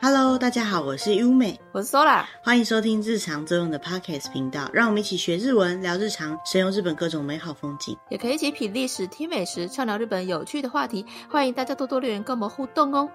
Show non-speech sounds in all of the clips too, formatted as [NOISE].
Hello，大家好，我是优美，我是 Sola，欢迎收听日常作用的 Podcast 频道，让我们一起学日文，聊日常，神游日本各种美好风景，也可以一起品历史、听美食，畅聊日本有趣的话题。欢迎大家多多留言跟我们互动哦。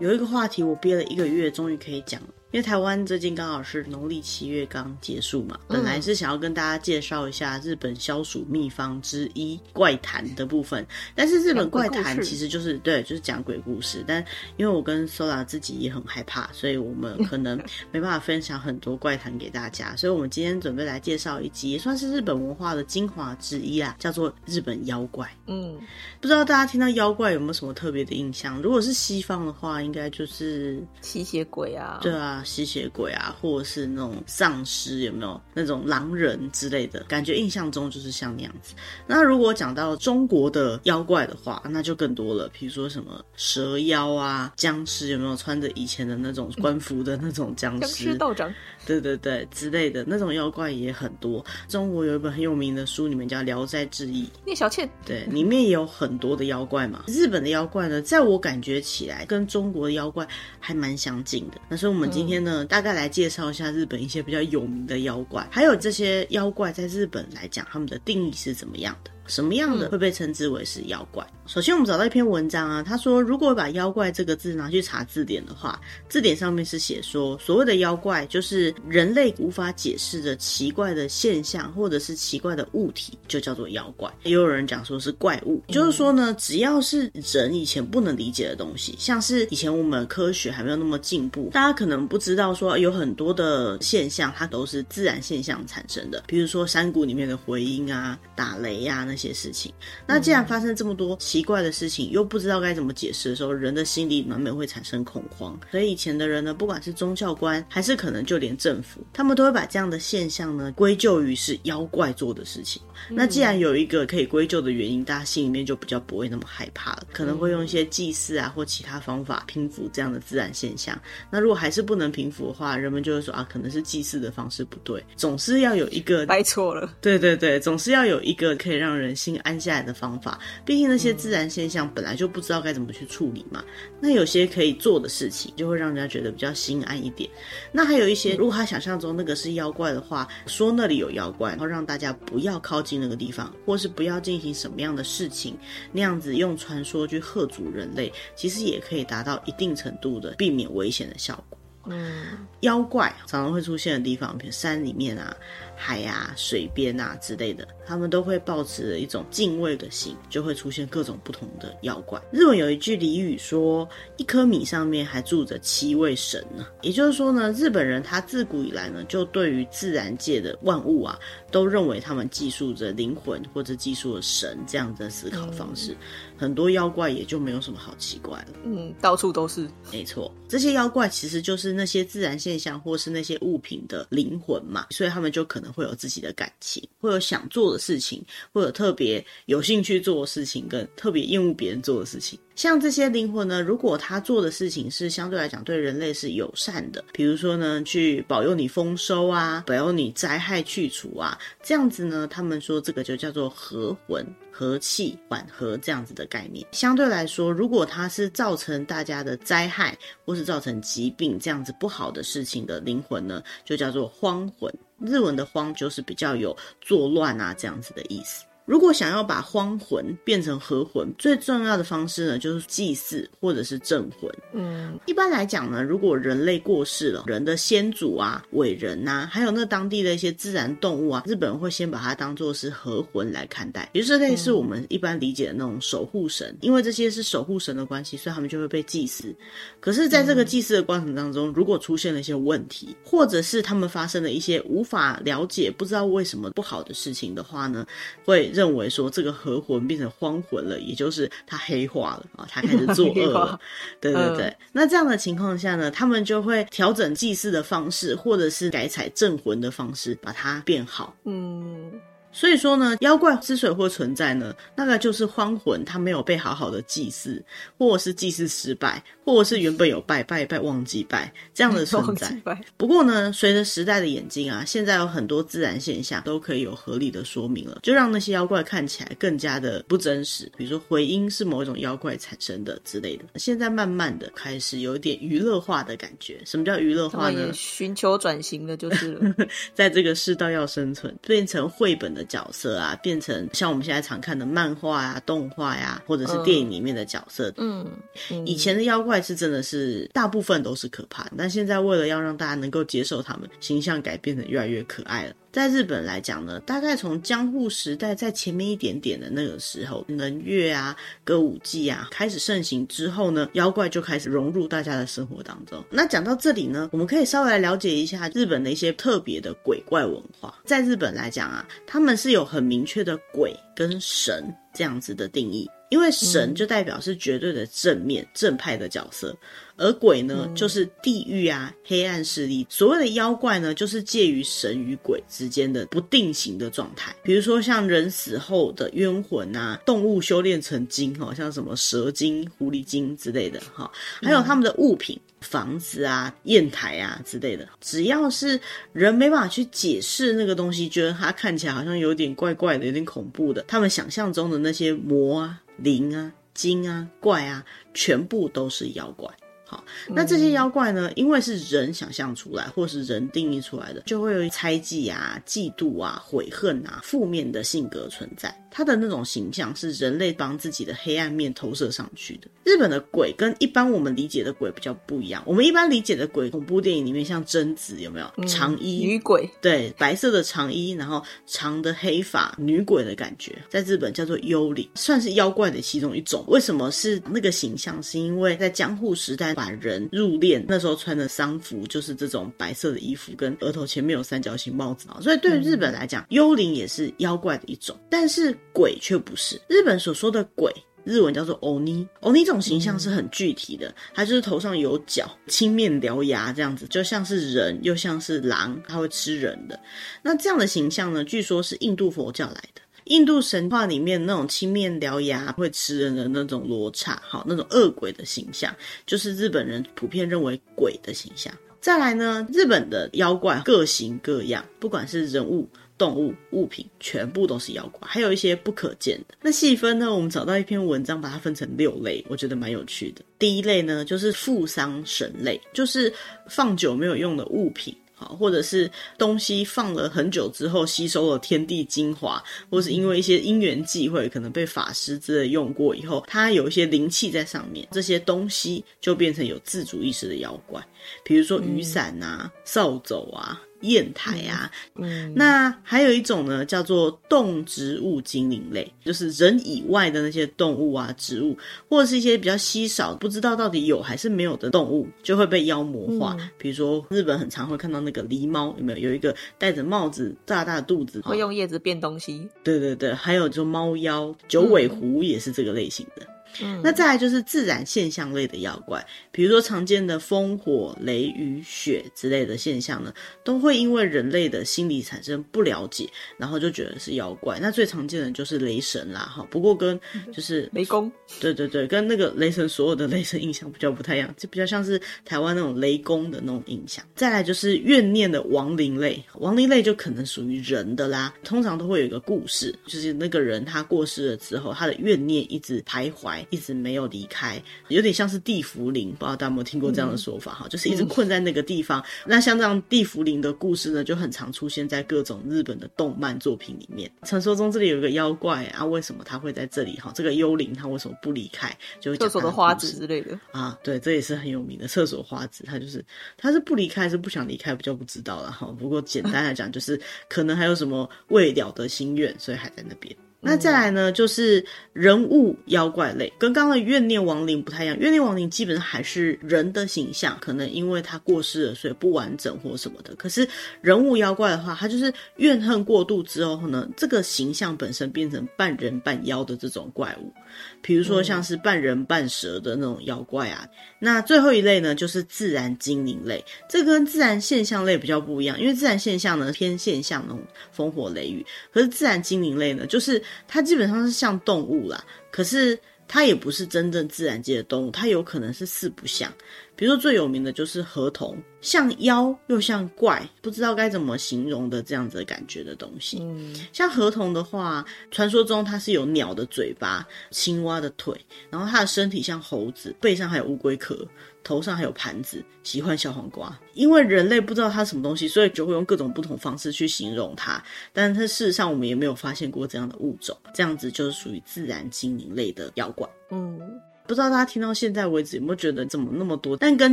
有一个话题，我憋了一个月，终于可以讲了。因为台湾最近刚好是农历七月刚结束嘛，本来是想要跟大家介绍一下日本消暑秘方之一怪谈的部分，但是日本怪谈其实就是对，就是讲鬼故事。但因为我跟 Sola 自己也很害怕，所以我们可能 [LAUGHS] 没办法分享很多怪谈给大家。所以我们今天准备来介绍一集，也算是日本文化的精华之一啦，叫做日本妖怪。嗯，不知道大家听到妖怪有没有什么特别的印象？如果是西方的话，应该就是吸血鬼啊。对啊。吸血鬼啊，或者是那种丧尸，有没有那种狼人之类的感觉？印象中就是像那样子。那如果讲到中国的妖怪的话，那就更多了，比如说什么蛇妖啊、僵尸，有没有穿着以前的那种官服的那种僵尸？道长。对对对，之类的那种妖怪也很多。中国有一本很有名的书，里面叫《聊斋志异》，聂小倩。对，里面也有很多的妖怪嘛。日本的妖怪呢，在我感觉起来，跟中国的妖怪还蛮相近的。那所以我们今天呢，大概来介绍一下日本一些比较有名的妖怪，还有这些妖怪在日本来讲，他们的定义是怎么样的。什么样的会被称之为是妖怪？嗯。首先，我们找到一篇文章啊，他说，如果把“妖怪”这个字拿去查字典的话，字典上面是写说，所谓的妖怪就是人类无法解释的奇怪的现象，或者是奇怪的物体，就叫做妖怪。也有人讲说是怪物，嗯，就是说呢，只要是人以前不能理解的东西，像是以前我们科学还没有那么进步，大家可能不知道说有很多的现象，它都是自然现象产生的，比如说山谷里面的回音啊、打雷呀、啊。那些事情，那既然发生这么多奇怪的事情，又不知道该怎么解释的时候，人的心里难免会产生恐慌。所以以前的人呢，不管是宗教官，还是可能就连政府，他们都会把这样的现象呢归咎于是妖怪做的事情。那既然有一个可以归咎的原因，大家心里面就比较不会那么害怕了，可能会用一些祭祀啊或其他方法平复这样的自然现象。那如果还是不能平复的话，人们就会说啊，可能是祭祀的方式不对，总是要有一个 [LAUGHS] 掰错了。对对对，总是要有一个可以让人。人心安下来的方法，毕竟那些自然现象本来就不知道该怎么去处理嘛。那有些可以做的事情，就会让人家觉得比较心安一点。那还有一些，如果他想象中那个是妖怪的话，说那里有妖怪，然后让大家不要靠近那个地方，或是不要进行什么样的事情，那样子用传说去吓阻人类，其实也可以达到一定程度的避免危险的效果。嗯，妖怪常常会出现的地方，比如山里面啊。海啊、水边啊之类的，他们都会保持着一种敬畏的心，就会出现各种不同的妖怪。日本有一句俚语说：“一颗米上面还住着七位神呢。”也就是说呢，日本人他自古以来呢，就对于自然界的万物啊，都认为他们寄宿着灵魂或者寄宿着神这样的思考方式。嗯。很多妖怪也就没有什么好奇怪了。嗯，到处都是。没错，这些妖怪其实就是那些自然现象或是那些物品的灵魂嘛，所以他们就可能。会有自己的感情，会有想做的事情，会有特别有兴趣做的事情，跟特别厌恶别人做的事情。像这些灵魂呢，如果他做的事情是相对来讲对人类是友善的，比如说呢，去保佑你丰收啊，保佑你灾害去除啊，这样子呢，他们说这个就叫做和魂、和气、缓和这样子的概念。相对来说，如果他是造成大家的灾害或是造成疾病这样子不好的事情的灵魂呢，就叫做荒魂。日文的荒就是比较有作乱啊这样子的意思。如果想要把荒魂变成合魂，最重要的方式呢，就是祭祀或者是镇魂。嗯，一般来讲呢，如果人类过世了，人的先祖啊、伟人呐，还有那当地的一些自然动物啊，日本人会先把它当做是合魂来看待，也就是类似我们一般理解的那种守护神。因为这些是守护神的关系，所以他们就会被祭祀。可是，在这个祭祀的过程当中，如果出现了一些问题，或者是他们发生了一些无法了解、不知道为什么不好的事情的话呢，会。认为说这个合魂变成荒魂了，也就是他黑化了啊，[LAUGHS] 他开始作恶了。对对对，嗯，那这样的情况下呢，他们就会调整祭祀的方式，或者是改采镇魂的方式，把它变好。嗯。所以说呢，妖怪之所以会存在呢，那个就是荒魂他没有被好好的祭祀，或者是祭祀失败，或者是原本有拜拜拜忘记拜这样的存在。[LAUGHS] 不过呢，随着时代的演进啊，现在有很多自然现象都可以有合理的说明了，就让那些妖怪看起来更加的不真实。比如说回音是某一种妖怪产生的之类的。现在慢慢的开始有一点娱乐化的感觉。什么叫娱乐化呢？寻求转型的就是了，[LAUGHS] 在这个世道要生存，变成绘本的角色啊，变成像我们现在常看的漫画啊、动画呀、啊，或者是电影里面的角色。嗯，嗯，以前的妖怪是真的是大部分都是可怕的，但现在为了要让大家能够接受他们，形象改变得越来越可爱了。在日本来讲呢，大概从江户时代在前面一点点的那个时候，能乐啊、歌舞伎啊开始盛行之后呢，妖怪就开始融入大家的生活当中。那讲到这里呢，我们可以稍微来了解一下日本的一些特别的鬼怪文化。在日本来讲啊，他们是有很明确的鬼跟神这样子的定义。因为神就代表是绝对的正面、正派的角色，而鬼呢，就是地狱啊、黑暗势力。所谓的妖怪呢，就是介于神与鬼之间的不定型的状态。比如说像人死后的冤魂啊，动物修炼成精，哈，像什么蛇精、狐狸精之类的，哈，还有他们的物品、房子啊、砚台啊之类的，只要是人没办法去解释那个东西，觉得它看起来好像有点怪怪的、有点恐怖的，他们想象中的那些魔啊。灵啊、精啊、怪啊，全部都是妖怪。好，那这些妖怪呢，因为是人想象出来，或是人定义出来的，就会有猜忌啊、嫉妒啊、悔恨啊、负面的性格存在。他的那种形象是人类帮自己的黑暗面投射上去的。日本的鬼跟一般我们理解的鬼比较不一样。我们一般理解的鬼，恐怖电影里面像贞子有没有？嗯、长衣女鬼，对，白色的长衣，然后长的黑发，女鬼的感觉，在日本叫做幽灵，算是妖怪的其中一种。为什么是那个形象？是因为在江户时代把人入殓，那时候穿的丧服就是这种白色的衣服，跟额头前面有三角形帽子啊。所以对于日本来讲，嗯、幽灵也是妖怪的一种，但是。鬼却不是日本所说的鬼，日文叫做欧尼。欧尼这种形象是很具体的，它就是头上有角，青面獠牙这样子，就像是人又像是狼，它会吃人的。那这样的形象呢，据说是印度佛教来的。印度神话里面那种青面獠牙会吃人的那种罗刹，好，那种恶鬼的形象，就是日本人普遍认为鬼的形象。再来呢，日本的妖怪各型各样，不管是人物。动物、物品全部都是妖怪，还有一些不可见的。那细分呢？我们找到一篇文章，把它分成六类，我觉得蛮有趣的。第一类呢，就是付丧神类，就是放久没有用的物品，好，或者是东西放了很久之后吸收了天地精华，或是因为一些因缘际会，可能被法师之类用过以后，它有一些灵气在上面，这些东西就变成有自主意识的妖怪，比如说雨伞啊、扫帚啊。砚台啊，嗯，那还有一种呢，叫做动植物精灵类，就是人以外的那些动物啊、植物，或者是一些比较稀少、不知道到底有还是没有的动物，就会被妖魔化。嗯、比如说日本很常会看到那个狸猫，有没有？有一个戴着帽子、大大的肚子，会用叶子变东西。对对对，还有就猫妖、九尾狐也是这个类型的。嗯嗯，那再来就是自然现象类的妖怪，比如说常见的风、火、雷、雨、雪之类的现象呢，都会因为人类的心理产生不了解，然后就觉得是妖怪。那最常见的就是雷神啦，哈。不过跟就是雷公，对对对，跟那个雷神所有的雷神印象比较不太一样，就比较像是台湾那种雷公的那种印象。再来就是怨念的亡灵类，亡灵类就可能属于人的啦，通常都会有一个故事，就是那个人他过世了之后，他的怨念一直徘徊。一直没有离开，有点像是地缚灵，不知道大家有没有听过这样的说法哈、嗯，就是一直困在那个地方。嗯、那像这样地缚灵的故事呢，就很常出现在各种日本的动漫作品里面。传说中这里有一个妖怪啊，为什么他会在这里哈？这个幽灵他为什么不离开？就厕所的花子之类的啊，对，这也是很有名的厕所花子，他就是他是不离开还是不想离开，比较不知道了哈。不过简单来讲，就是可能还有什么未了的心愿，所以还在那边。那再来呢，就是人物妖怪类，跟刚刚的怨念亡灵不太一样。怨念亡灵基本上还是人的形象，可能因为他过世了，所以不完整或什么的。可是人物妖怪的话，他就是怨恨过度之后呢，这个形象本身变成半人半妖的这种怪物。比如说像是半人半蛇的那种妖怪啊。那最后一类呢，就是自然精灵类，这跟自然现象类比较不一样，因为自然现象呢偏现象那种风火雷雨，可是自然精灵类呢，就是它基本上是像动物啦，可是它也不是真正自然界的动物，它有可能是四不像。比如说最有名的就是河童，像妖又像怪，不知道该怎么形容的这样子的感觉的东西。嗯，像河童的话，传说中它是有鸟的嘴巴、青蛙的腿，然后它的身体像猴子，背上还有乌龟壳，头上还有盘子，喜欢小黄瓜。因为人类不知道它什么东西，所以就会用各种不同方式去形容它。但是事实上，我们也没有发现过这样的物种，这样子就是属于自然精灵类的妖怪。嗯。不知道大家听到现在为止有没有觉得怎么那么多？但根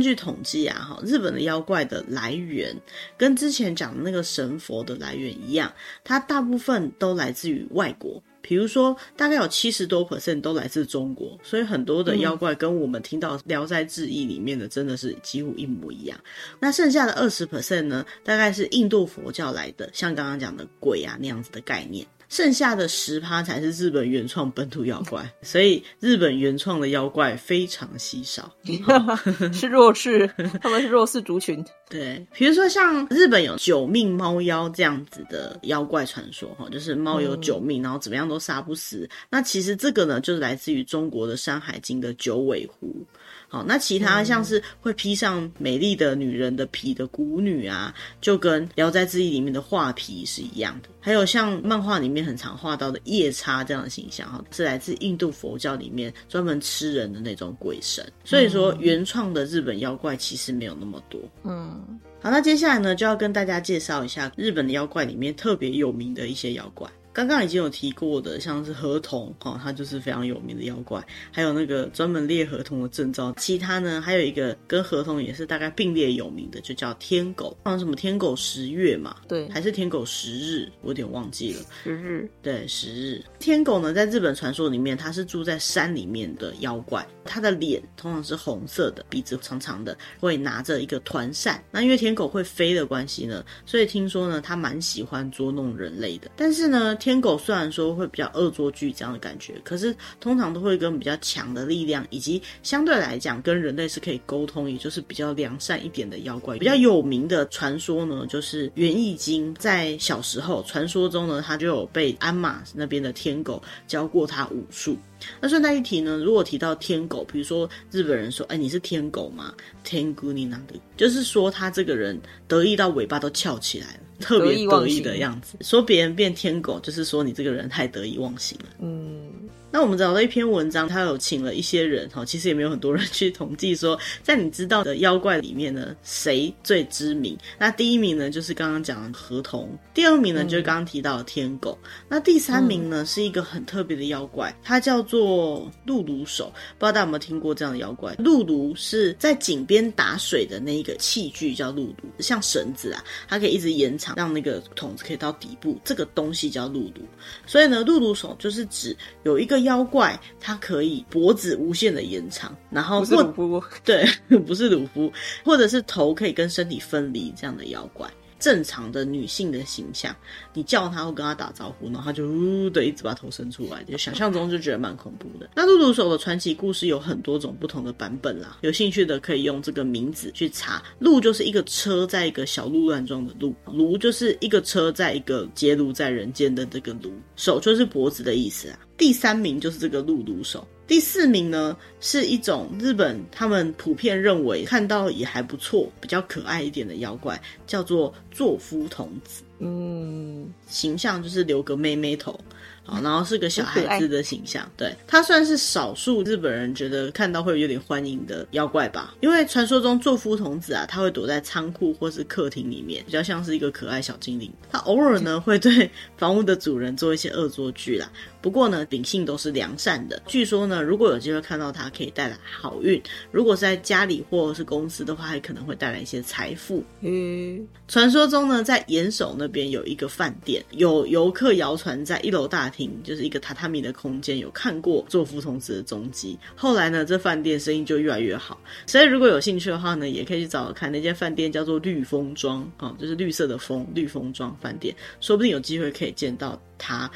据统计啊，哈，日本的妖怪的来源跟之前讲的那个神佛的来源一样，它大部分都来自于外国。比如说，大概有七十多 percent 都来自中国，所以很多的妖怪跟我们听到《聊斋志异》里面的真的是几乎一模一样。那剩下的二十 percent 呢，大概是印度佛教来的，像刚刚讲的鬼啊那样子的概念。剩下的十趴才是日本原创本土妖怪，所以日本原创的妖怪非常稀少，[LAUGHS] 是弱势，[LAUGHS] 他们是弱势族群。对，比如说像日本有九命猫妖这样子的妖怪传说，哈，就是猫有九命，然后怎么样都杀不死。那其实这个呢，就是来自于中国的《山海经》的九尾狐。好，那其他像是会披上美丽的女人的皮的蛊女啊，就跟《聊斋志异》里面的画皮是一样的。还有像漫画里面很常画到的夜叉这样的形象，哈，是来自印度佛教里面专门吃人的那种鬼神。所以说，原创的日本妖怪其实没有那么多。嗯，好，那接下来呢，就要跟大家介绍一下日本的妖怪里面特别有名的一些妖怪。刚刚已经有提过的，像是河童，哈，它就是非常有名的妖怪。还有那个专门猎河童的证照。其他呢，还有一个跟河童也是大概并列有名的，就叫天狗，像什么天狗十月嘛，对，还是天狗十日，我有点忘记了。十日，对，十日。天狗呢，在日本传说里面，它是住在山里面的妖怪。它的脸通常是红色的，鼻子长长的，会拿着一个团扇。那因为天狗会飞的关系呢，所以听说呢，它蛮喜欢捉弄人类的。但是呢，天狗虽然说会比较恶作剧这样的感觉，可是通常都会跟比较强的力量，以及相对来讲跟人类是可以沟通，也就是比较良善一点的妖怪。比较有名的传说呢，就是源义经在小时候传说中呢，他就有被鞍马那边的天狗教过他武术。那顺带一提呢，如果提到天狗，比如说日本人说，哎，你是天狗吗？天狗你哪里？就是说他这个人得意到尾巴都翘起来了。特别得意的样子，说别人变天狗，就是说你这个人太得意忘形了。嗯。那我们找到一篇文章，他有请了一些人哈，其实也没有很多人去统计说，在你知道的妖怪里面呢，谁最知名？那第一名呢，就是刚刚讲的河童；第二名呢，就是刚刚提到的天狗；嗯、那第三名呢，是一个很特别的妖怪，它叫做露露手。不知道大家有没有听过这样的妖怪？露露是在井边打水的那一个器具，叫露露，像绳子啊，它可以一直延长，让那个桶子可以到底部。这个东西叫露露。所以呢，露露手就是指有一个。妖怪它可以脖子无限的延长，然后不是鲁夫，对，[LAUGHS] 不是鲁夫，或者是头可以跟身体分离这样的妖怪。正常的女性的形象，你叫她或跟她打招呼，然后她就呜的一直把头伸出来，就想象中就觉得蛮恐怖的。那露露手的传奇故事有很多种不同的版本啦，有兴趣的可以用这个名字去查。鹿就是一个车在一个小鹿乱撞的鹿，轤就是一个车在一个揭露在人间的这个轤，手就是脖子的意思啊。第三名就是这个辘轤手。第四名呢，是一种日本他们普遍认为看到也还不错、比较可爱一点的妖怪，叫做作夫童子。嗯，形象就是留个妹妹头。好，然后是个小孩子的形象，对，他算是少数日本人觉得看到会有点欢迎的妖怪吧。因为传说中作夫童子啊，他会躲在仓库或是客厅里面，比较像是一个可爱小精灵。他偶尔呢会对房屋的主人做一些恶作剧啦。不过呢，秉性都是良善的。据说呢，如果有机会看到他，可以带来好运。如果是在家里或者是公司的话，还可能会带来一些财富。嗯，传说中呢，在岩手那边有一个饭店，有游客谣传在一楼大厅，就是一个榻榻米的空间，有看过座敷童子的踪迹。后来呢，这饭店生意就越来越好。所以如果有兴趣的话呢，也可以去找找看那间饭店，叫做绿风庄啊，就是绿色的风，绿风庄饭店，说不定有机会可以见到他。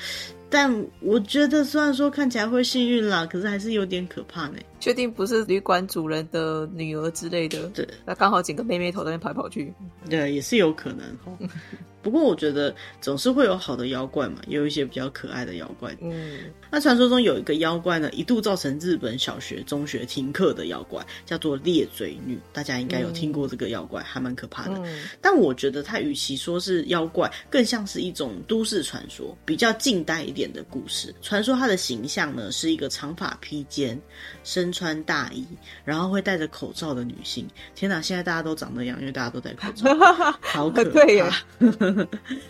但我觉得，虽然说看起来会幸运啦，可是还是有点可怕呢。确定不是旅馆主人的女儿之类的？对，那刚好剪个妹妹头在那边跑来跑去。对，也是有可能。[LAUGHS] 不过我觉得总是会有好的妖怪嘛，也有一些比较可爱的妖怪。嗯，那传说中有一个妖怪呢，一度造成日本小学、中学停课的妖怪，叫做裂嘴女。大家应该有听过这个妖怪，还蛮可怕的。嗯，但我觉得它与其说是妖怪，更像是一种都市传说，比较近代一点的故事。传说它的形象呢，是一个长发披肩、身穿大衣，然后会戴着口罩的女性。天哪，现在大家都长那样，因为大家都戴口罩，[LAUGHS] 好可怕。对呀。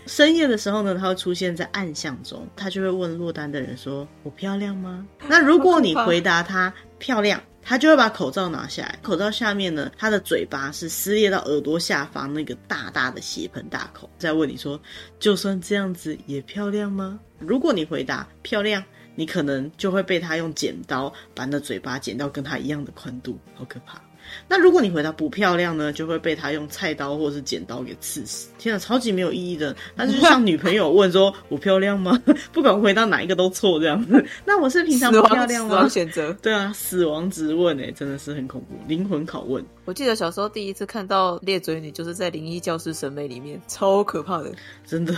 深夜的时候呢，她会出现在暗巷中，她就会问落单的人说：“我漂亮吗？”那如果你回答她漂亮，他就会把口罩拿下来。口罩下面呢，他的嘴巴是撕裂到耳朵下方那个大大的血盆大口。再问你说：“就算这样子也漂亮吗？”如果你回答漂亮，你可能就会被他用剪刀把你的嘴巴剪到跟他一样的宽度，好可怕。那如果你回答不漂亮呢，就会被他用菜刀或是剪刀给刺死。天啊，超级没有意义的。那就像女朋友问说：“我漂亮吗？” [LAUGHS] 不管回答哪一个都错这样子。[LAUGHS] 那我是平常不漂亮吗？选择对啊，死亡质问哎，真的是很恐怖，灵魂拷问。我记得小时候第一次看到裂嘴女，就是在《灵异教师审美》里面，超可怕的，[LAUGHS] 真的。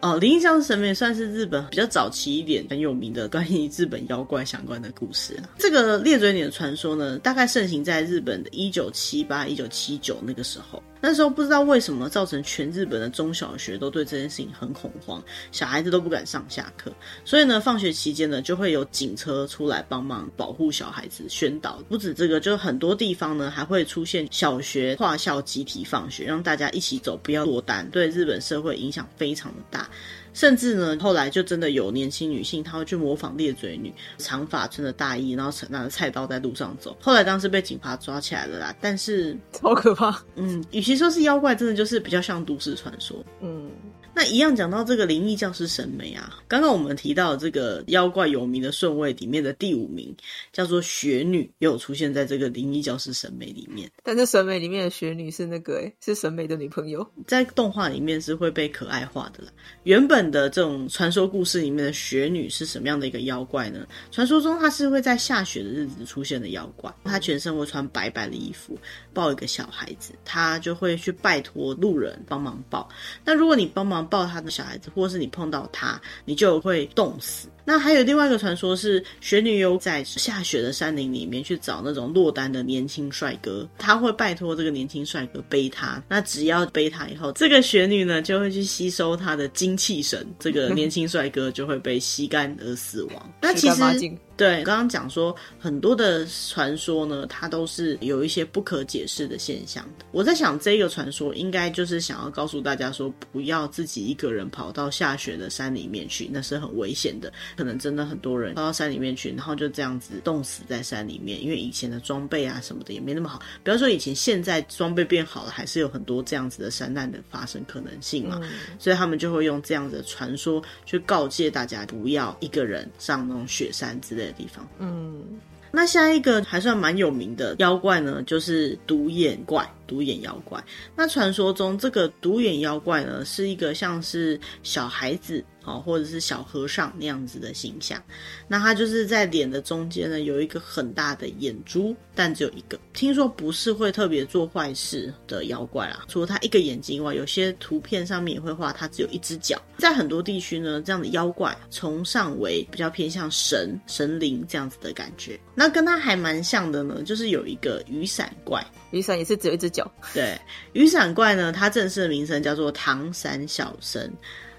哦，灵异教师神眉算是日本比较早期一点很有名的关于日本妖怪相关的故事。这个裂嘴女的传说呢，大概盛行在日本的一九七八、一九七九那个时候。那时候不知道为什么造成全日本的中小学都对这件事情很恐慌，小孩子都不敢上下课。所以呢，放学期间呢，就会有警车出来帮忙保护小孩子，宣导。不止这个，就很多地方呢还会出现小学跨校集体放学，让大家一起走，不要落单。对日本社会影响非常的大。甚至呢，后来就真的有年轻女性，她会去模仿裂嘴女，长发穿着大衣，然后拿着菜刀在路上走。后来当时被警察抓起来了啦，但是超可怕。嗯，与其说是妖怪，真的就是比较像都市传说。嗯。那一样讲到这个灵异教师审美啊，刚刚我们提到这个妖怪有名的顺位里面的第五名叫做雪女，也有出现在这个灵异教师审美里面。但是审美里面的雪女是那个诶，是审美的女朋友，在动画里面是会被可爱化的啦。原本的这种传说故事里面的雪女是什么样的一个妖怪呢？传说中她是会在下雪的日子出现的妖怪，她全身会穿白白的衣服，抱一个小孩子，她就会去拜托路人帮忙抱。那如果你帮忙，抱他的小孩子，或是你碰到他，你就会冻死。那还有另外一个传说是，雪女有在下雪的山林里面去找那种落单的年轻帅哥，他会拜托这个年轻帅哥背他。那只要背他以后，这个雪女呢就会去吸收他的精气神，这个年轻帅哥就会被吸干而死亡。那其实。对，刚刚讲说很多的传说呢，它都是有一些不可解释的现象的。我在想，这个传说应该就是想要告诉大家说，不要自己一个人跑到下雪的山里面去，那是很危险的。可能真的很多人跑到山里面去，然后就这样子冻死在山里面，因为以前的装备啊什么的也没那么好。不要说以前，现在装备变好了，还是有很多这样子的山难的发生可能性嘛。嗯。所以他们就会用这样子的传说去告诫大家，不要一个人上那种雪山之类。的地方，嗯，那下一个还算蛮有名的妖怪呢，就是独眼怪。独眼妖怪，那传说中这个独眼妖怪呢，是一个像是小孩子哦，或者是小和尚那样子的形象。那他就是在脸的中间呢，有一个很大的眼珠，但只有一个。听说不是会特别做坏事的妖怪啦，除了他一个眼睛以外，有些图片上面也会画他只有一只脚。在很多地区呢，这样的妖怪从上为比较偏向神神灵这样子的感觉。那跟他还蛮像的呢，就是有一个雨伞怪。雨伞也是只有一只脚。对，雨伞怪呢，它正式的名称叫做唐伞小生，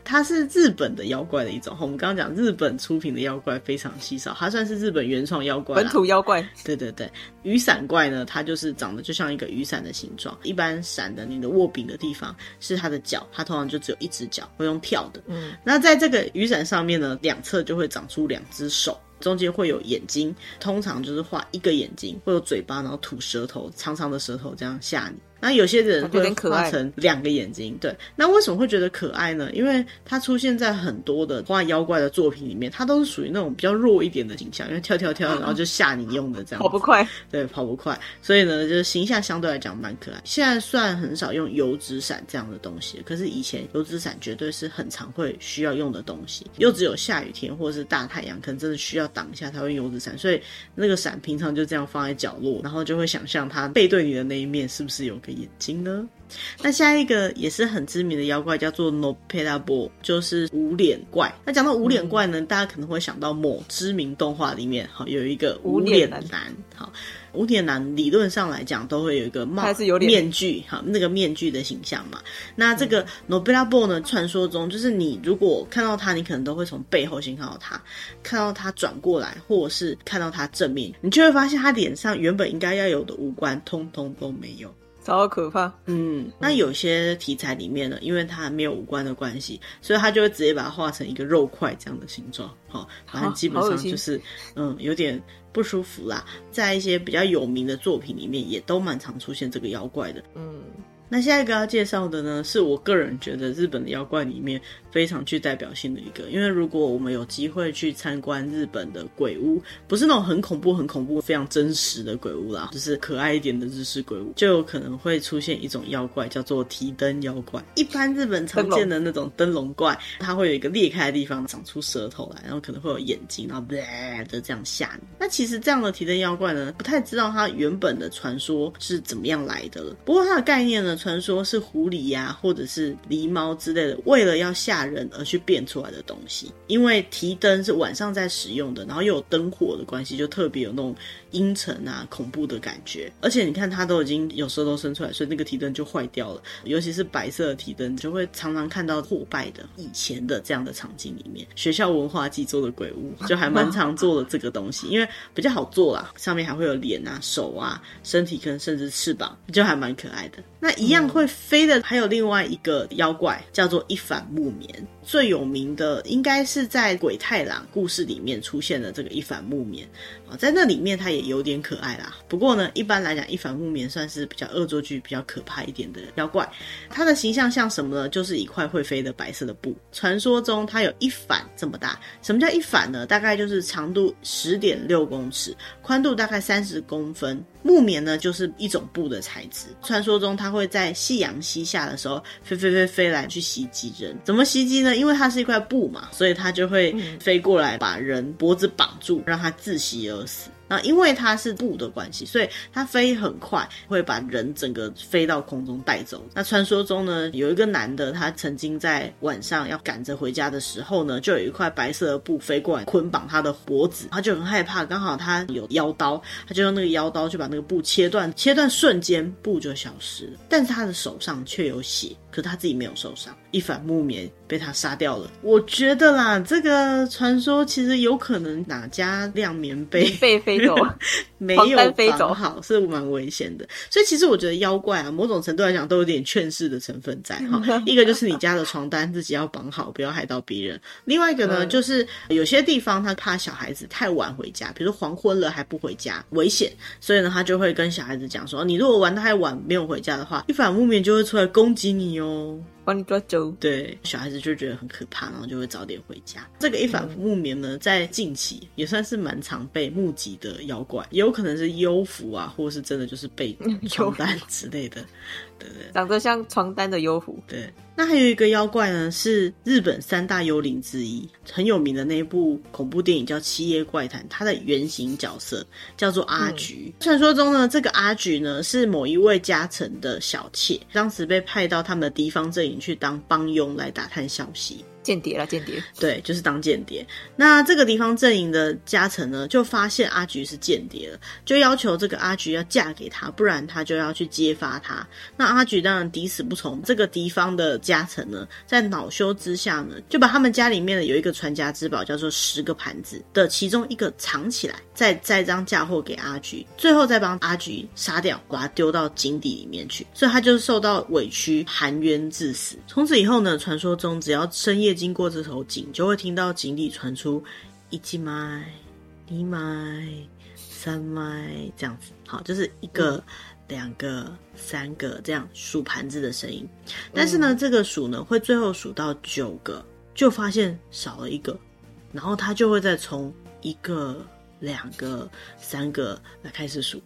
它是日本的妖怪的一种。我们刚刚讲日本出品的妖怪非常稀少，它算是日本原创妖怪，本土妖怪。对对对，雨伞怪呢，它就是长得就像一个雨伞的形状。一般伞的你的握柄的地方是它的脚，它通常就只有一只脚，会用跳的。嗯，那在这个雨伞上面呢，两侧就会长出两只手。中间会有眼睛，通常就是画一个眼睛，会有嘴巴，然后吐舌头，长长的舌头这样吓你。那有些人会画成两个眼睛，对。那为什么会觉得可爱呢？因为它出现在很多的画妖怪的作品里面，它都是属于那种比较弱一点的形象，因为跳跳跳，然后就吓你用的这样。跑不快，对，跑不快。所以呢，就是形象相对来讲蛮可爱。现在算很少用油纸伞这样的东西，可是以前油纸伞绝对是很常会需要用的东西，又只有下雨天或者是大太阳，可能真的需要挡一下才会用油纸伞。所以那个伞平常就这样放在角落，然后就会想象它背对你的那一面是不是有个眼睛呢？那下一个也是很知名的妖怪，叫做 Nopperabo，就是无脸怪。那讲到无脸怪呢，嗯、大家可能会想到某知名动画里面，好有一个无脸男，好无脸男理论上来讲都会有一个帽子、面具，哈那个面具的形象嘛。那这个 Nopperabo 呢，传说中就是你如果看到他，你可能都会从背后先看到他，看到他转过来，或者是看到他正面，你就会发现他脸上原本应该要有的五官，通通都没有。超可怕。嗯，那有些题材里面呢，因为它没有五官的关系，所以他就会直接把它画成一个肉块这样的形状。好，反正基本上就是，嗯，有点不舒服啦。在一些比较有名的作品里面，也都蛮常出现这个妖怪的。嗯。那下一个要介绍的呢，是我个人觉得日本的妖怪里面非常具代表性的一个。因为如果我们有机会去参观日本的鬼屋，不是那种很恐怖、很恐怖、非常真实的鬼屋啦，就是可爱一点的日式鬼屋，就有可能会出现一种妖怪，叫做提灯妖怪。一般日本常见的那种灯笼怪，它会有一个裂开的地方，长出舌头来，然后可能会有眼睛，然后的这样吓你。那其实这样的提灯妖怪呢，不太知道它原本的传说是怎么样来的了。不过它的概念呢，传说是狐狸呀、或者是狸猫之类的，为了要吓人而去变出来的东西。因为提灯是晚上在使用的，然后又有灯火的关系，就特别有那种阴沉啊、恐怖的感觉。而且你看，它都已经有舌头伸出来，所以那个提灯就坏掉了。尤其是白色的提灯，就会常常看到破败的以前的这样的场景里面。学校文化祭做的鬼屋，就还蛮 [LAUGHS] 常做的这个东西，因为比较好做啦，上面还会有脸啊、手啊、身体跟甚至翅膀，就还蛮可爱的。那一样会飞的还有另外一个妖怪，叫做一反木棉。最有名的应该是在鬼太郎故事里面出现的这个一反木棉啊，在那里面它也有点可爱啦。不过呢，一般来讲，一反木棉算是比较恶作剧、比较可怕一点的妖怪。它的形象像什么呢？就是一块会飞的白色的布。传说中它有一反这么大。什么叫一反呢？大概就是长度十点六公尺，宽度大概三十公分。木棉呢，就是一种布的材质。传说中它会在夕阳西下的时候飞飞飞飞来去袭击人。怎么袭击呢？因为它是一块布嘛，所以它就会飞过来，把人脖子绑住，让他窒息而死。那因为它是布的关系，所以它飞很快，会把人整个飞到空中带走。那传说中呢，有一个男的，他曾经在晚上要赶着回家的时候呢，就有一块白色的布飞过来捆绑他的脖子，他就很害怕。刚好他有腰刀，他就用那个腰刀去把那个布切断，切断瞬间布就消失了，但是他的手上却有血。可是他自己没有受伤，一反木棉被他杀掉了。我觉得啦，这个传说其实有可能哪家晾棉被被飞走，[LAUGHS] 没有飞走好，是蛮危险的。所以其实我觉得妖怪啊，某种程度来讲都有点劝世的成分在哈。[LAUGHS] 一个就是你家的床单自己要绑好，不要害到别人；另外一个呢，就是有些地方他怕小孩子太晚回家，比如说黄昏了还不回家，危险，所以呢他就会跟小孩子讲说，你如果玩得太晚没有回家的话，一反木棉就会出来攻击你。哟，帮你抓走。对，小孩子就觉得很可怕，然后就会早点回家。这个一反木棉呢，在近期也算是蛮常被目击的妖怪，也有可能是幽浮啊，或是真的就是被 [LAUGHS] 床单之类的。对对，长得像床单的幽狐。对，那还有一个妖怪呢，是日本三大幽灵之一，很有名的那一部恐怖电影叫《七夜怪谈》，它的原型角色叫做阿菊。传、嗯、说中呢，这个阿菊呢是某一位家臣的小妾，当时被派到他们的敌方阵营去当帮佣来打探消息。间谍啦，间谍。对，就是当间谍。那这个地方阵营的家臣呢，就发现阿菊是间谍了，就要求这个阿菊要嫁给他，不然他就要去揭发他。那阿菊当然抵死不从。这个敌方的家臣呢，在恼羞之下呢，就把他们家里面的有一个传家之宝，叫做十个盘子的其中一个藏起来，再栽赃嫁祸给阿菊，最后再帮阿菊杀掉，把他丢到井底里面去。所以他就受到委屈，含冤致死。从此以后呢，传说中只要深夜经过这头井，就会听到井里传出一季麦、二麦、三麦这样子。好，就是一个两个、三个这样数盘子的声音。但是呢，这个数呢会最后数到九个，就发现少了一个，然后他就会再从一个、两个、三个来开始数。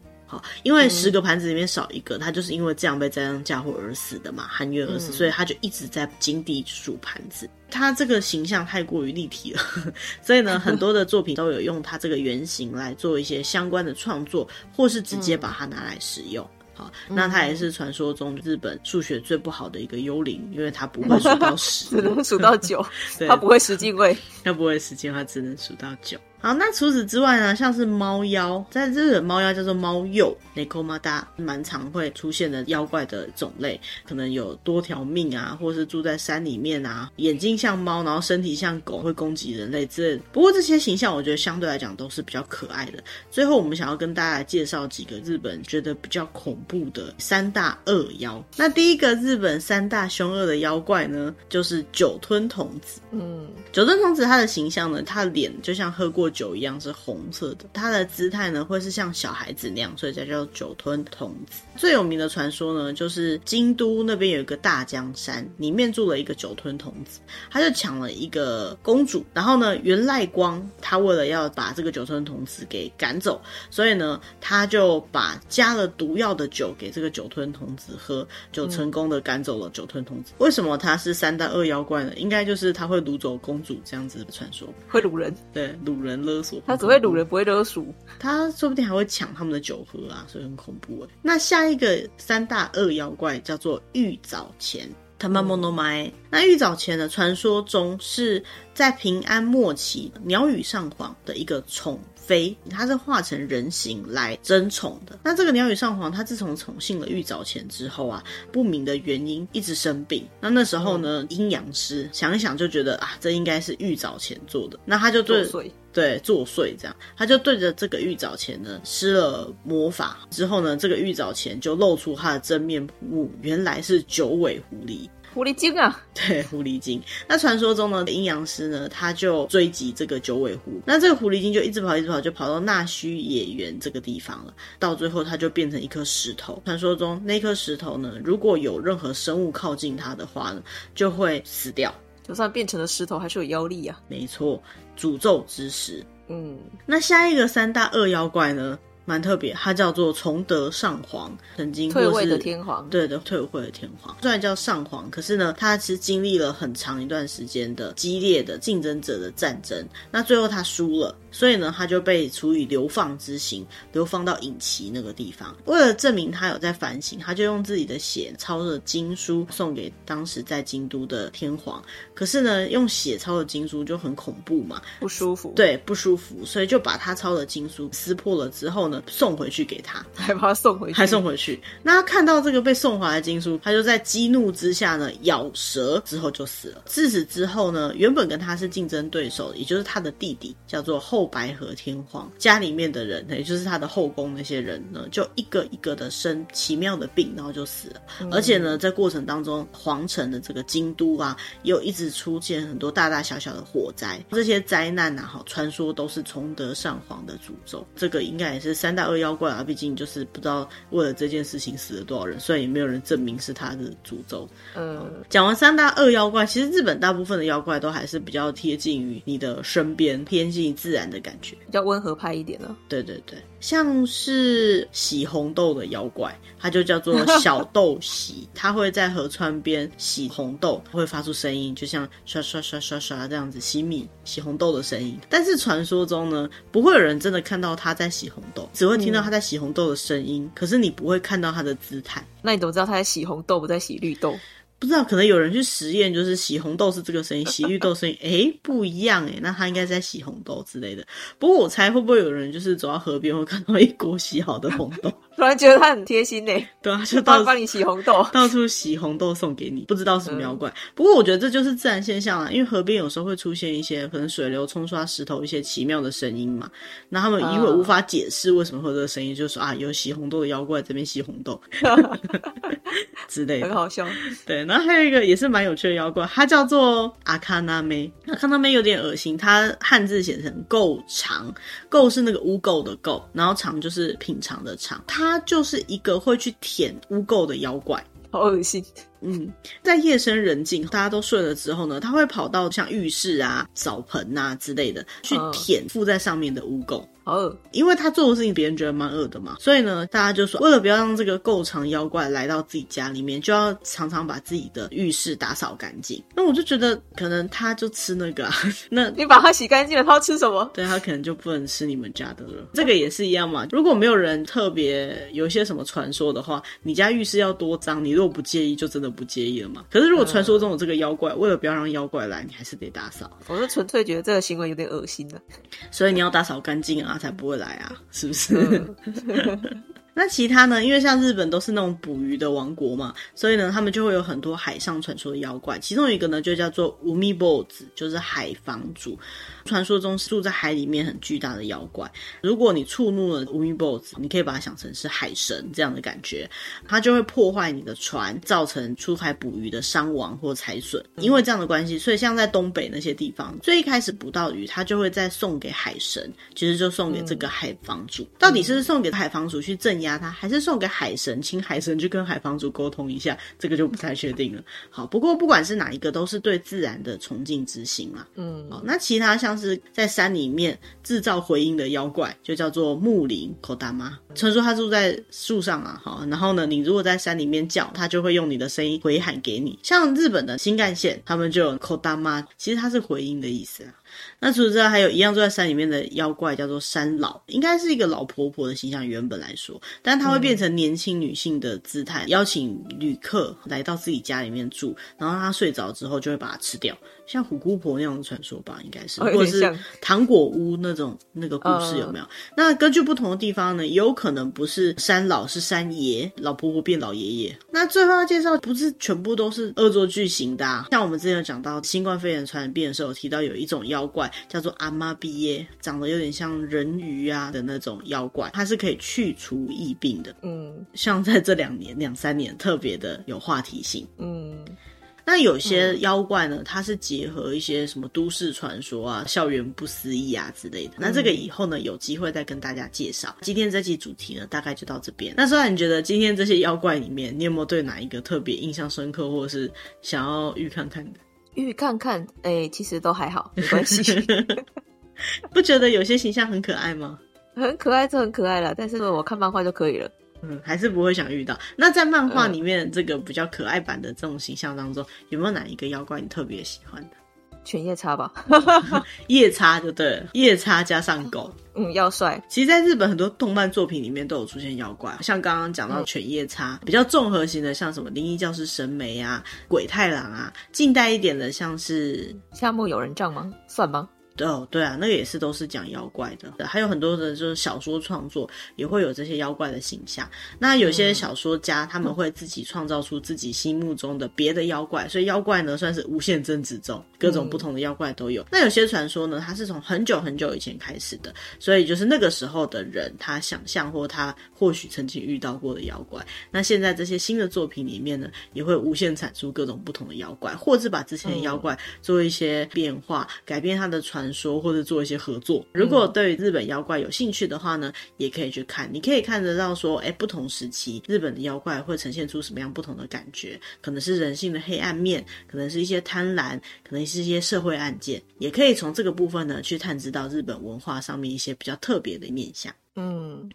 因为十个盘子里面少一个，他就是因为这样被栽赃嫁祸而死的嘛，含冤而死，所以他就一直在井底数盘子。他这个形象太过于立体了，[LAUGHS] 所以呢，很多的作品都有用他这个原型来做一些相关的创作，或是直接把它拿来使用。好，那他也是传说中日本数学最不好的一个幽灵，因为他不会数到十，[LAUGHS] [LAUGHS] 只能数到九，他不会十进位，他不会十进，他只能数到九。好，那除此之外呢，像是猫妖，在日本猫妖叫做猫鼬，Nekomata，蛮常会出现的妖怪的种类，可能有多条命啊，或是住在山里面啊，眼睛像猫，然后身体像狗，会攻击人类之类的。不过这些形象，我觉得相对来讲都是比较可爱的。最后，我们想要跟大家介绍几个日本觉得比较恐怖的三大恶妖。那第一个日本三大凶恶的妖怪呢，就是酒吞童子。嗯，酒吞童子他的形象呢，他的脸就像喝过。酒一样是红色的，它的姿态呢会是像小孩子那样，所以才叫酒吞童子。最有名的传说呢，就是京都那边有一个大江山，里面住了一个酒吞童子，他就抢了一个公主。然后呢，源赖光他为了要把这个酒吞童子给赶走，所以呢，他就把加了毒药的酒给这个酒吞童子喝，就成功的赶走了酒吞童子。嗯、为什么他是三大恶妖怪呢？应该就是他会掳走公主这样子的传说，会掳人，对，掳人。勒索，他只会掳人，不会勒赎。他说不定还会抢他们的酒喝啊，所以很恐怖哎。那下一个三大恶妖怪叫做玉藻前，Tamamono Mae。那玉藻前的传说中是在平安末期鸟语上皇的一个宠妃，他是化成人形来争宠的。那这个鸟羽上皇，他自从宠幸了玉藻前之后啊，不明的原因一直生病。那那时候呢，阴阳师想一想就觉得啊，这应该是玉藻前做的。那他就对。对，作祟这样，他就对着这个玉藻前呢施了魔法，之后呢，这个玉藻前就露出他的真面目，原来是九尾狐狸，狐狸精啊，[LAUGHS] 对，狐狸精。那传说中呢，阴阳师呢，他就追击这个九尾狐，那这个狐狸精就一直跑，一直跑，就跑到纳须野原这个地方了。到最后，它就变成一颗石头。传说中那颗石头呢，如果有任何生物靠近它的话呢，就会死掉。就算变成了石头，还是有妖力啊。没错，诅咒之石。嗯，那下一个三大恶妖怪呢？蛮特别，他叫做崇德上皇，曾经退位的天皇，对的，退位的天皇。虽然叫上皇，可是呢，他其实经历了很长一段时间的激烈的竞争者的战争，那最后他输了。所以呢，他就被处以流放之刑，流放到隐岐那个地方。为了证明他有在反省，他就用自己的血抄了经书送给当时在京都的天皇。可是呢，用血抄的经书就很恐怖嘛，不舒服。对，不舒服，所以就把他抄的经书撕破了之后呢，送回去给他，还把他送回去，还送回去。那他看到这个被送回来的经书，他就在激怒之下呢，咬舌之后就死了。自此之后呢，原本跟他是竞争对手，也就是他的弟弟，叫做后。白河天皇家里面的人，也就是他的后宫那些人呢，就一个一个的生奇妙的病，然后就死了。嗯、而且呢，在过程当中，皇城的这个京都啊，也有一直出现很多大大小小的火灾。这些灾难啊，哈，传说都是崇德上皇的诅咒。这个应该也是三大恶妖怪啊，毕竟就是不知道为了这件事情死了多少人，虽然也没有人证明是他的诅咒。嗯，讲完三大恶妖怪，其实日本大部分的妖怪都还是比较贴近于你的身边，偏近自然的感觉比较温和派一点呢。对对对，像是洗红豆的妖怪，它就叫做 [LAUGHS] 小豆洗，它会在河川边洗红豆，会发出声音，就像刷刷刷刷刷这样子洗米、洗红豆的声音。但是传说中呢，不会有人真的看到他在洗红豆，只会听到他在洗红豆的声音，嗯、可是你不会看到他的姿态。那你怎么知道他在洗红豆，不在洗绿豆？不知道，可能有人去实验，就是洗红豆是这个声音，洗绿豆声音，[LAUGHS] 哎，不一样哎，那他应该在洗红豆之类的。不过我猜会不会有人就是走到河边会看到一锅洗好的红豆，突然觉得他很贴心呢？对啊，就到帮你洗红豆，[LAUGHS] 到处洗红豆送给你，不知道是什么妖怪。嗯、不过我觉得这就是自然现象啊，因为河边有时候会出现一些可能水流冲刷石头一些奇妙的声音嘛，那他们因为无法解释为什么会有这个声音，就说啊有洗红豆的妖怪在这边洗红豆 [LAUGHS] 之类的，很好笑。对，然后还有一个也是蛮有趣的妖怪，它叫做阿卡那梅。阿卡那梅有点恶心，它汉字写成“够长，够是那个污垢的垢，然后长就是品尝的尝。它他就是一个会去舔污垢的妖怪，好恶心。嗯，在夜深人静，大家都睡了之后呢，他会跑到像浴室啊、澡盆啊之类的，去舔附在上面的污垢。好恶，因为他做的事情别人觉得蛮恶的嘛，所以呢，大家就说，为了不要让这个够长妖怪来到自己家里面，就要常常把自己的浴室打扫干净。那我就觉得，可能他就吃那个啊，[LAUGHS] 那你把它洗干净了，他要吃什么？[LAUGHS] 对，他可能就不能吃你们家的了。这个也是一样嘛，如果没有人特别有一些什么传说的话，你家浴室要多脏，你如果不介意，就真的不介意了嘛。可是如果传说中有这个妖怪，为了不要让妖怪来，你还是得打扫。我是纯粹觉得这个行为有点恶心的，所以你要打扫干净啊，才不会来啊。是不是？[LAUGHS] 那其他呢？因为像日本都是那种捕鱼的王国嘛，所以呢，他们就会有很多海上传说的妖怪。其中一个呢，就叫做乌米波子，就是海房主。传说中住在海里面很巨大的妖怪。如果你触怒了乌米波子，你可以把它想成是海神这样的感觉，它就会破坏你的船，造成出海捕鱼的伤亡或财损。因为这样的关系，所以像在东北那些地方，最一开始捕到鱼，他就会再送给海神，其实就送给这个海房主。到底是送给海房主去镇压他，还是送给海神，请海神去跟海房主沟通一下，这个就不太确定了。好，不过不管是哪一个，都是对自然的崇敬之心啦。嗯，好，那其他像是在山里面制造回音的妖怪，就叫做木林口大妈。传说他住在树上啊，好，然后呢，你如果在山里面叫，他就会用你的声音回喊给你。像日本的新干线，他们就有口大妈，其实它是回音的意思啊。那除此之外，还有一样住在山里面的妖怪，叫做山老，应该是一个老婆婆的形象。原本来说，但她会变成年轻女性的姿态，邀请旅客来到自己家里面住，然后她睡着之后就会把它吃掉，像虎姑婆那样的传说吧，应该是，或者是糖果屋那种那个故事有没有？那根据不同的地方呢，也有可能不是山老，是山爷，老婆婆变老爷爷。那最后要介绍，不是全部都是恶作剧型的啊，像我们之前有讲到新冠肺炎传染病的时候，有提到有一种妖。妖怪叫做阿妈毕耶，长得有点像人鱼啊的那种妖怪，它是可以去除疫病的。嗯，像在这两年、两三年特别的有话题性。嗯，那有些妖怪呢，它是结合一些什么都市传说啊、校园不思议啊之类的。那这个以后呢，有机会再跟大家介绍。今天这期主题呢，大概就到这边。那虽然你觉得今天这些妖怪里面，你有没有对哪一个特别印象深刻，或者是想要预看看的？预看看，哎、欸，其实都还好，没关系。[LAUGHS] [LAUGHS] 不觉得有些形象很可爱吗？很可爱，就很可爱了。但是我看漫画就可以了。嗯，还是不会想遇到。那在漫画里面，这个比较可爱版的这种形象当中，嗯、有没有哪一个妖怪你特别喜欢的？[LAUGHS] 犬夜叉吧，[LAUGHS] 夜叉就对了，夜叉加上狗，[LAUGHS] 嗯，要帅。其实，在日本很多动漫作品里面都有出现妖怪，像刚刚讲到犬夜叉，嗯、比较综合型的，像什么灵异教师神眉啊、鬼太郎啊，近代一点的，像是夏目友人帐吗？算吗？哦，对啊，那个也是都是讲妖怪的，还有很多的就是小说创作也会有这些妖怪的形象。那有些小说家他们会自己创造出自己心目中的别的妖怪，所以妖怪呢算是无限增值中，各种不同的妖怪都有。那有些传说呢，它是从很久很久以前开始的，所以就是那个时候的人他想象或他或许曾经遇到过的妖怪。那现在这些新的作品里面呢，也会无限产出各种不同的妖怪，或是把之前的妖怪做一些变化，改变它的传。说或者做一些合作。如果对日本妖怪有兴趣的话呢，也可以去看。你可以看得到说，哎，不同时期日本的妖怪会呈现出什么样不同的感觉？可能是人性的黑暗面，可能是一些贪婪，可能是一些社会案件。也可以从这个部分呢，去探知到日本文化上面一些比较特别的面向。嗯。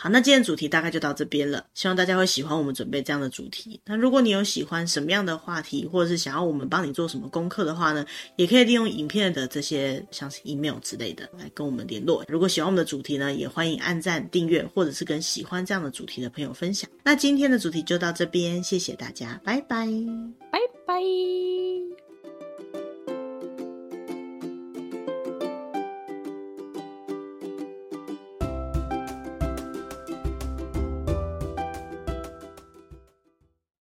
好，那今天主题大概就到这边了。希望大家会喜欢我们准备这样的主题。那如果你有喜欢什么样的话题，或者是想要我们帮你做什么功课的话呢，也可以利用影片的这些像是 email 之类的来跟我们联络。如果喜欢我们的主题呢，也欢迎按赞、订阅，或者是跟喜欢这样的主题的朋友分享。那今天的主题就到这边，谢谢大家，拜拜，拜拜。